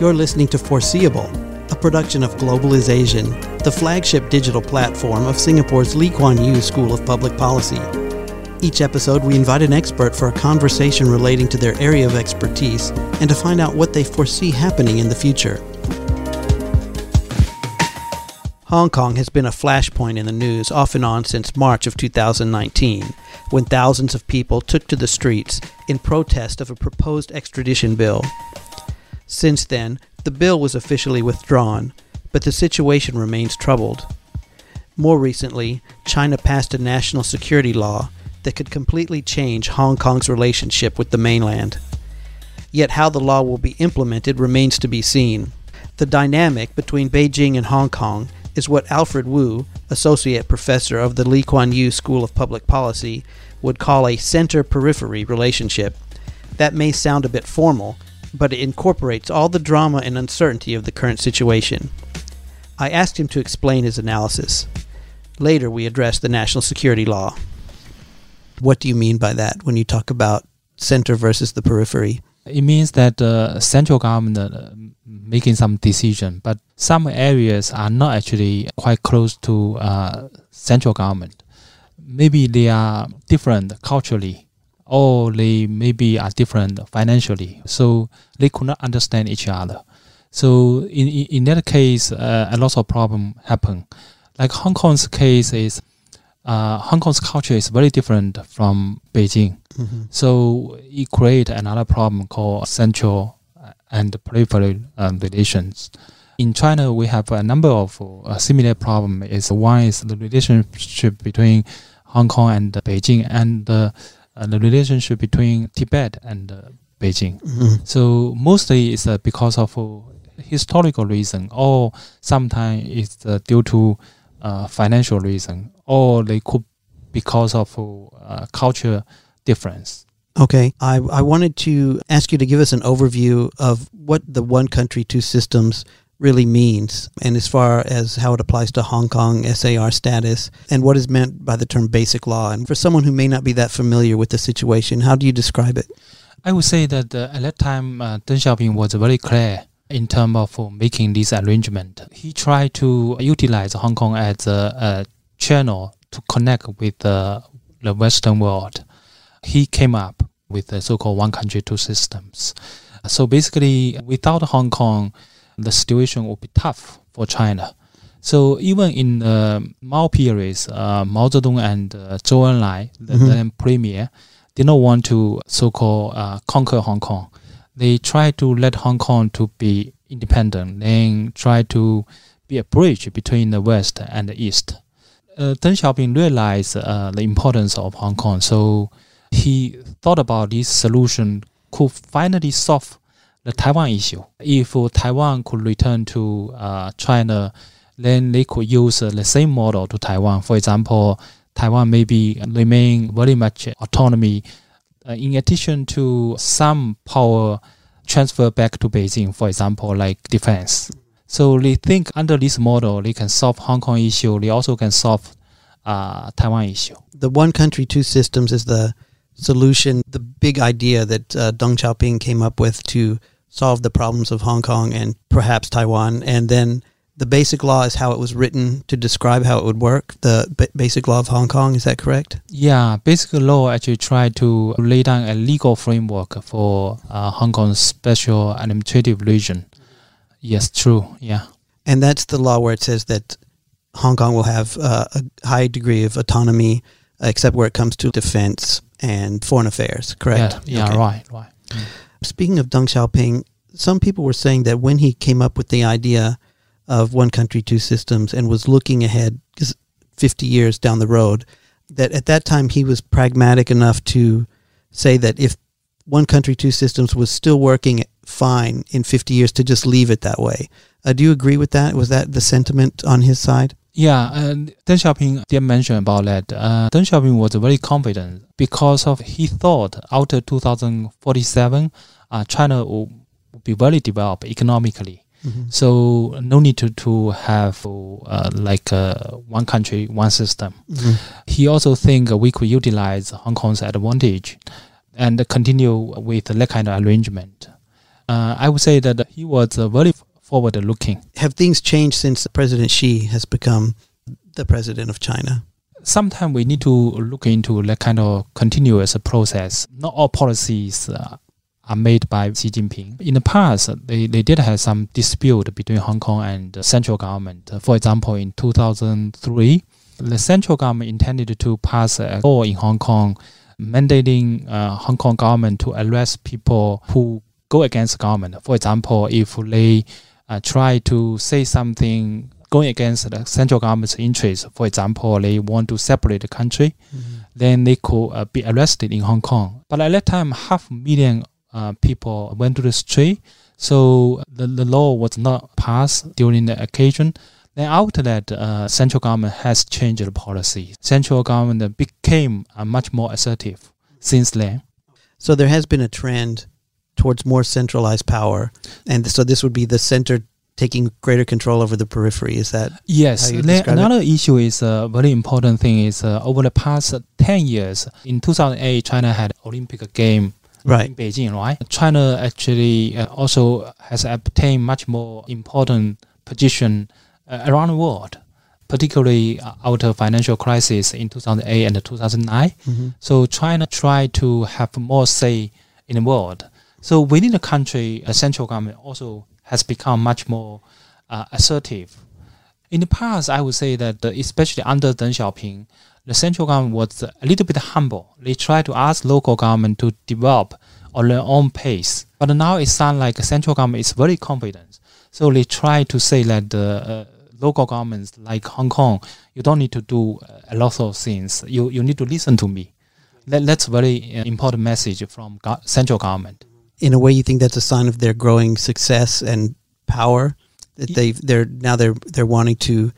You're listening to Foreseeable, a production of Global is Asian, the flagship digital platform of Singapore's Lee Kuan Yew School of Public Policy. Each episode, we invite an expert for a conversation relating to their area of expertise and to find out what they foresee happening in the future. Hong Kong has been a flashpoint in the news off and on since March of 2019, when thousands of people took to the streets in protest of a proposed extradition bill. Since then, the bill was officially withdrawn, but the situation remains troubled. More recently, China passed a national security law that could completely change Hong Kong's relationship with the mainland. Yet how the law will be implemented remains to be seen. The dynamic between Beijing and Hong Kong is what Alfred Wu, associate professor of the Lee Kuan Yew School of Public Policy, would call a center periphery relationship. That may sound a bit formal, but it incorporates all the drama and uncertainty of the current situation. I asked him to explain his analysis. Later, we addressed the national security law. What do you mean by that when you talk about center versus the periphery? It means that the uh, central government uh, making some decision, but some areas are not actually quite close to uh, central government. Maybe they are different culturally or they maybe are different financially, so they could not understand each other. So in in that case, uh, a lot of problem happen. Like Hong Kong's case is, uh, Hong Kong's culture is very different from Beijing. Mm-hmm. So it create another problem called central and peripheral um, relations. In China, we have a number of uh, similar problems. Is one is the relationship between Hong Kong and Beijing, and uh, uh, the relationship between Tibet and uh, Beijing. Mm-hmm. So mostly it's uh, because of historical reason, or sometimes it's due to financial reason, or they could because of culture difference. Okay, I, I wanted to ask you to give us an overview of what the one country, two systems really means, and as far as how it applies to Hong Kong SAR status, and what is meant by the term basic law. And for someone who may not be that familiar with the situation, how do you describe it? I would say that uh, at that time, uh, Deng Xiaoping was very clear in terms of uh, making this arrangement. He tried to utilize Hong Kong as a, a channel to connect with the Western world. He came up with the so-called one country, two systems. So basically, without Hong Kong, the situation will be tough for China. So even in the Mao period, uh, Mao Zedong and uh, Zhou Enlai, the mm-hmm. then premier, did not want to so-called uh, conquer Hong Kong. They tried to let Hong Kong to be independent, then try to be a bridge between the West and the East. Uh, Deng Xiaoping realized uh, the importance of Hong Kong, so he thought about this solution could finally solve the Taiwan issue. If Taiwan could return to uh, China, then they could use uh, the same model to Taiwan. For example, Taiwan maybe remain very much autonomy. Uh, in addition to some power transfer back to Beijing, for example, like defense. So they think under this model, they can solve Hong Kong issue. They also can solve uh, Taiwan issue. The one country, two systems is the solution, the big idea that uh, Deng Xiaoping came up with to solve the problems of Hong Kong and perhaps Taiwan. And then the basic law is how it was written to describe how it would work. The b- basic law of Hong Kong is that correct? Yeah, basic law actually tried to lay down a legal framework for uh, Hong Kong's special administrative region. Yes, true. Yeah, and that's the law where it says that Hong Kong will have uh, a high degree of autonomy, except where it comes to defense and foreign affairs. Correct? Yeah, yeah okay. right, right. Mm. Speaking of Deng Xiaoping, some people were saying that when he came up with the idea of one country, two systems and was looking ahead 50 years down the road, that at that time he was pragmatic enough to say that if one country, two systems was still working fine in 50 years to just leave it that way. Uh, do you agree with that? Was that the sentiment on his side? Yeah, and Deng Xiaoping did mention about that. Uh, Deng Xiaoping was very confident because of he thought after 2047, uh, China will, be very developed economically. Mm-hmm. So no need to to have uh, like uh, one country, one system. Mm-hmm. He also think we could utilize Hong Kong's advantage and continue with that kind of arrangement. Uh, I would say that he was uh, very forward looking. Have things changed since President Xi has become the president of China? Sometimes we need to look into that kind of continuous process. Not all policies uh, are made by Xi Jinping. In the past, they, they did have some dispute between Hong Kong and the central government. For example, in 2003, the central government intended to pass a law in Hong Kong mandating uh, Hong Kong government to arrest people who go against the government. For example, if they uh, try to say something going against the central government's interests, for example, they want to separate the country, mm-hmm. then they could uh, be arrested in Hong Kong. But at that time, half a million uh, people went to the street, so the, the law was not passed during the occasion. Then after that, uh, central government has changed the policy. Central government became uh, much more assertive since then. So there has been a trend towards more centralized power, and so this would be the center taking greater control over the periphery. Is that yes? another it? issue is a uh, very important thing is uh, over the past ten years. In 2008, China had Olympic game right. in Beijing, right? China actually uh, also has obtained much more important position uh, around the world, particularly uh, after financial crisis in 2008 and 2009. Mm-hmm. So China tried to have more say in the world. So within the country, a central government also has become much more uh, assertive. In the past, I would say that uh, especially under Deng Xiaoping, the central government was a little bit humble. They tried to ask local government to develop on their own pace. But now it sounds like the central government is very confident. So they try to say that the uh, local governments like Hong Kong, you don't need to do a lot of things. You, you need to listen to me. That, that's very uh, important message from go- central government. In a way, you think that's a sign of their growing success and power. That they they're now they're they're wanting to,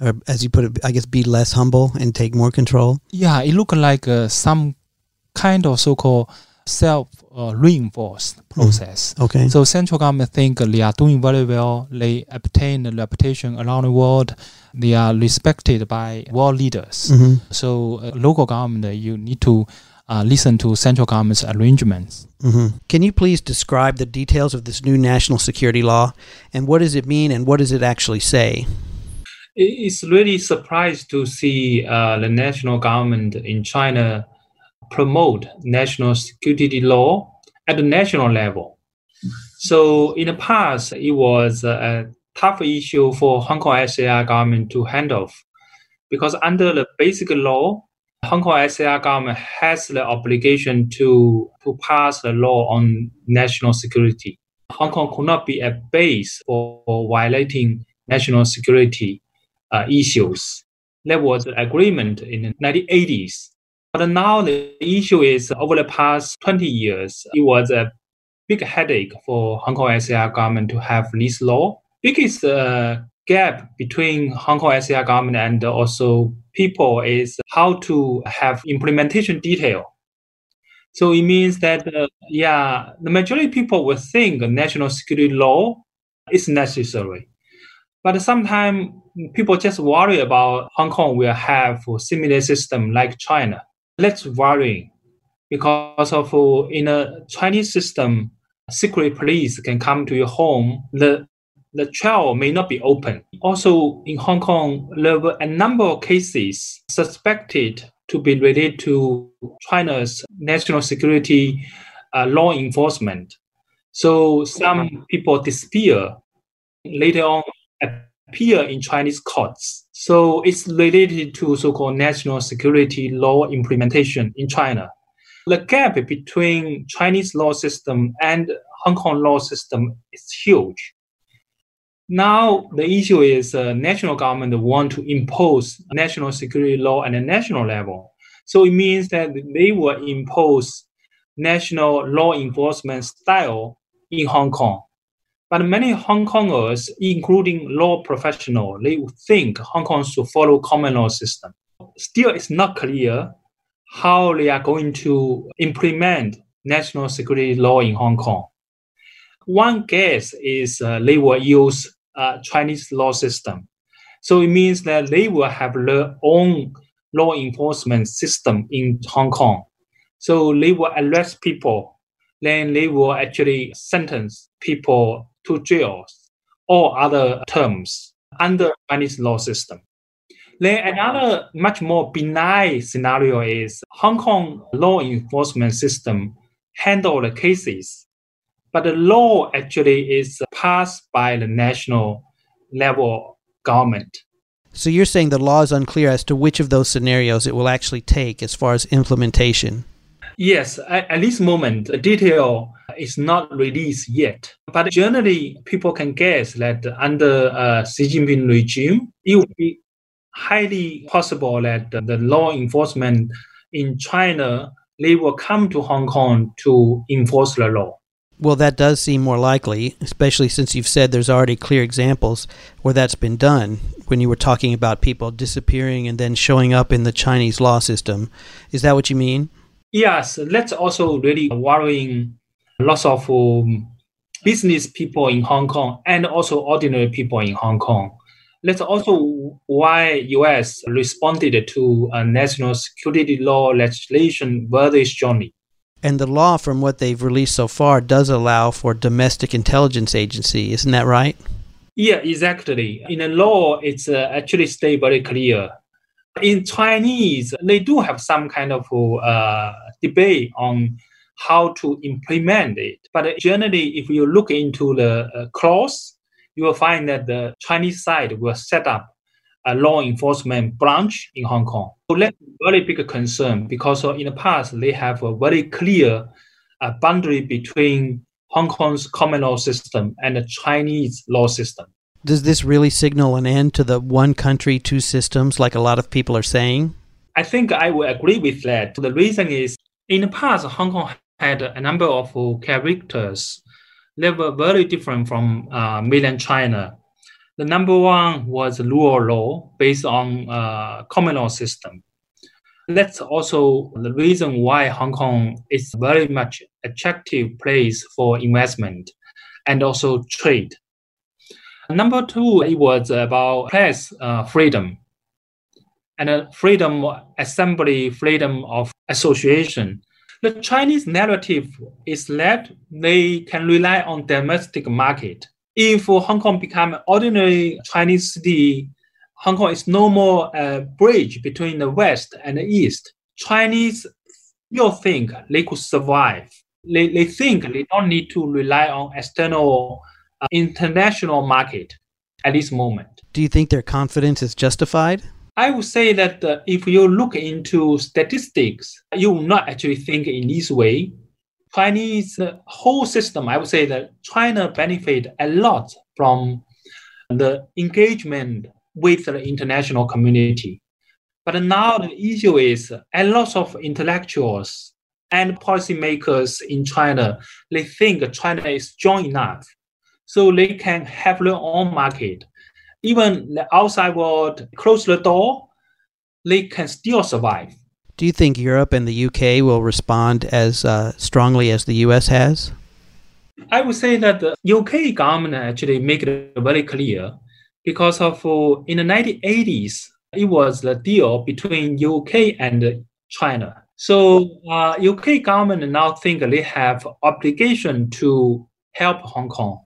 or as you put it, I guess, be less humble and take more control. Yeah, it looked like uh, some kind of so-called self uh, reinforced mm. process. Mm. Okay. So central government think they are doing very well. They obtain a reputation around the world. They are respected by world leaders. Mm-hmm. So uh, local government, you need to uh, listen to central government's arrangements. Mm-hmm. Can you please describe the details of this new national security law and what does it mean and what does it actually say? It's really surprised to see uh, the national government in China promote national security law at the national level. So in the past, it was a tough issue for Hong Kong SAR government to handle because under the basic law, Hong Kong SAR government has the obligation to, to pass a law on national security. Hong Kong could not be a base for, for violating national security uh, issues. There was an agreement in the 1980s but now the issue is over the past 20 years, it was a big headache for Hong Kong SAR government to have this law. Biggest uh, gap between Hong Kong SAR government and also people is how to have implementation detail. So it means that, uh, yeah, the majority of people will think national security law is necessary. But sometimes people just worry about Hong Kong will have a similar system like China that's worrying because of uh, in a Chinese system, secret police can come to your home. The the trial may not be open. Also, in Hong Kong, there were a number of cases suspected to be related to China's national security uh, law enforcement. So some people disappear. Later on, appear in Chinese courts. So it's related to so-called national security law implementation in China. The gap between Chinese law system and Hong Kong law system is huge. Now the issue is uh, national government want to impose national security law at a national level. So it means that they will impose national law enforcement style in Hong Kong. But many Hong Kongers, including law professionals, they think Hong Kong should follow common law system. Still, it's not clear how they are going to implement national security law in Hong Kong. One guess is uh, they will use uh, Chinese law system. So it means that they will have their own law enforcement system in Hong Kong. So they will arrest people then they will actually sentence people to jails or other terms under Chinese law system. Then another much more benign scenario is Hong Kong law enforcement system handle the cases, but the law actually is passed by the national level government. So you're saying the law is unclear as to which of those scenarios it will actually take as far as implementation? Yes, at, at this moment, the detail is not released yet. But generally, people can guess that under uh, Xi Jinping regime, it would be highly possible that the law enforcement in China they will come to Hong Kong to enforce the law. Well, that does seem more likely, especially since you've said there's already clear examples where that's been done when you were talking about people disappearing and then showing up in the Chinese law system. Is that what you mean? Yes, that's also really worrying lots of um, business people in Hong Kong and also ordinary people in Hong Kong. That's also why US responded to a national security law legislation very strongly. And the law, from what they've released so far, does allow for domestic intelligence agency. Isn't that right? Yeah, exactly. In the law, it's uh, actually stay very clear. In Chinese, they do have some kind of uh, debate on how to implement it. But generally, if you look into the uh, clause, you will find that the Chinese side will set up a law enforcement branch in Hong Kong. So that's a very big concern because in the past they have a very clear uh, boundary between Hong Kong's common law system and the Chinese law system. Does this really signal an end to the one country, two systems, like a lot of people are saying? I think I will agree with that. The reason is in the past, Hong Kong had a number of characters they were very different from uh, mainland China. The number one was rule of law based on uh, common law system. That's also the reason why Hong Kong is very much attractive place for investment and also trade. Number two, it was about press uh, freedom and uh, freedom assembly, freedom of association. The Chinese narrative is that they can rely on domestic market. If Hong Kong become an ordinary Chinese city, Hong Kong is no more a bridge between the West and the East. Chinese still think they could survive. They, they think they don't need to rely on external uh, international market at this moment. Do you think their confidence is justified? I would say that uh, if you look into statistics, you will not actually think in this way. Chinese uh, whole system, I would say that China benefit a lot from the engagement with the international community. But now the issue is a lot of intellectuals and policymakers in China, they think China is strong enough so they can have their own market even the outside world close the door, they can still survive. Do you think Europe and the UK will respond as uh, strongly as the US has? I would say that the UK government actually make it very clear because of uh, in the 1980s it was the deal between UK and China. So uh, UK government now think they have obligation to help Hong Kong.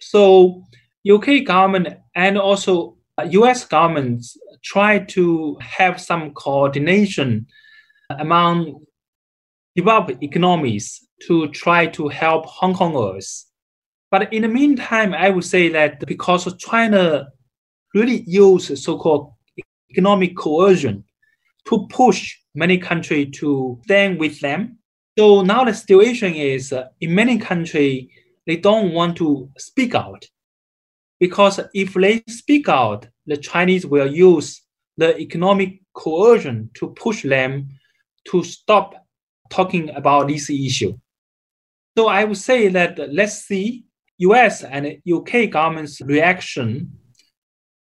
So UK government and also US uh, governments try to have some coordination among developed economies to try to help Hong Kongers. But in the meantime, I would say that because China really use so-called economic coercion to push many countries to stand with them. So now the situation is uh, in many countries, they don't want to speak out because if they speak out, the Chinese will use the economic coercion to push them to stop talking about this issue. So I would say that let's see US and UK government's reaction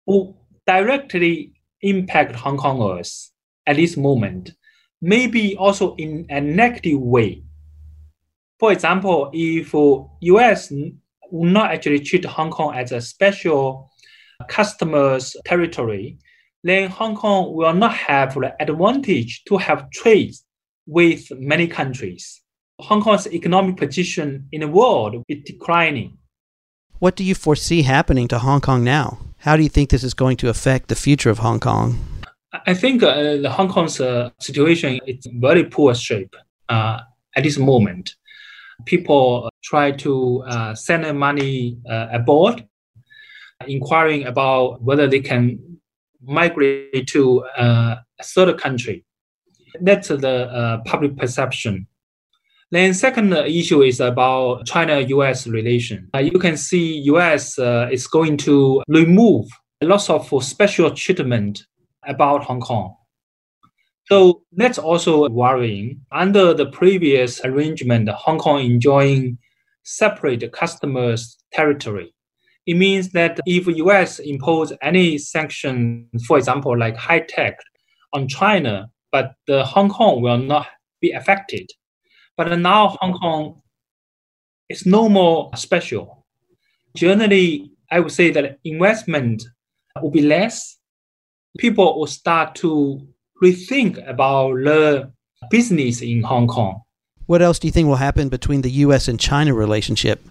will directly impact Hong Kongers at this moment, maybe also in a negative way. For example, if US will not actually treat Hong Kong as a special customers territory, then Hong Kong will not have the advantage to have trade with many countries. Hong Kong's economic position in the world is declining. What do you foresee happening to Hong Kong now? How do you think this is going to affect the future of Hong Kong? I think uh, the Hong Kong's uh, situation is very poor shape uh, at this moment. People try to uh, send money uh, abroad, inquiring about whether they can migrate to uh, a third country. That's the public perception. Then second issue is about China-U.S. relation. Uh, you can see U.S. Uh, is going to remove lots of special treatment about Hong Kong. So that's also worrying. Under the previous arrangement, Hong Kong enjoying separate customers territory. It means that if US impose any sanction, for example, like high tech on China, but the Hong Kong will not be affected. But now Hong Kong is no more special. Generally, I would say that investment will be less. People will start to rethink about the business in Hong Kong. What else do you think will happen between the U.S. and China relationship?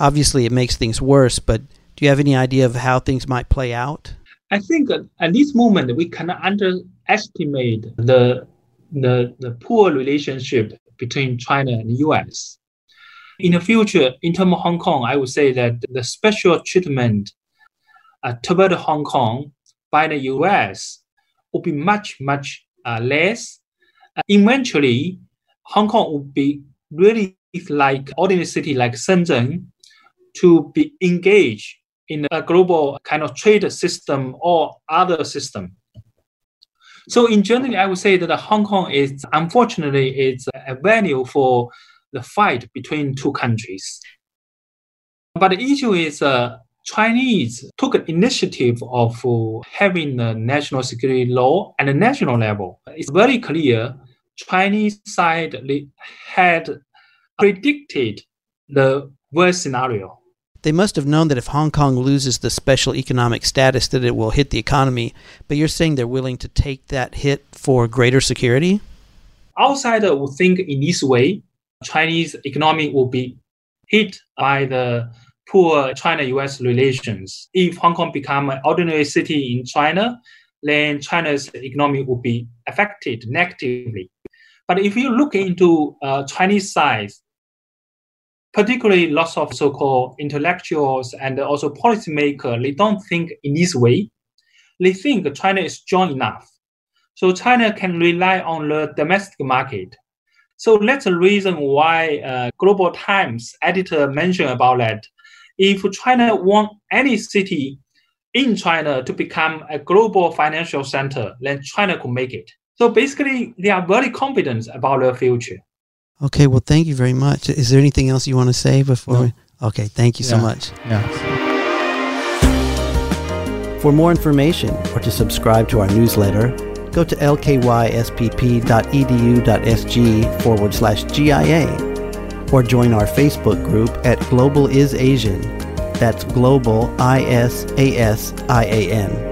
Obviously, it makes things worse, but do you have any idea of how things might play out? I think at this moment we cannot underestimate the, the, the poor relationship between China and the US. In the future, in terms of Hong Kong, I would say that the special treatment uh, toward Hong Kong by the US will be much, much uh, less. Uh, eventually, Hong Kong will be really like ordinary city like Shenzhen to be engaged in a global kind of trade system or other system. So in general, I would say that Hong Kong is unfortunately is a venue for the fight between two countries. But the issue is uh, Chinese took an initiative of uh, having a national security law at the national level. It's very clear Chinese side had predicted the worst scenario. They must have known that if Hong Kong loses the special economic status that it will hit the economy, but you're saying they're willing to take that hit for greater security? Outsider would think in this way, Chinese economy will be hit by the poor China-US relations. If Hong Kong become an ordinary city in China, then China's economy will be affected negatively. But if you look into uh, Chinese side, particularly lots of so-called intellectuals and also policymakers, they don't think in this way. They think China is strong enough. So China can rely on the domestic market. So that's the reason why uh, Global Times editor mentioned about that. If China want any city in China to become a global financial center, then China could make it. So basically, they are very confident about their future. Okay, well, thank you very much. Is there anything else you want to say before? No. We... Okay, thank you yeah. so much. Yeah. For more information or to subscribe to our newsletter, go to lkyspp.edu.sg forward slash GIA or join our Facebook group at Global is Asian. That's Global I S A S I A N.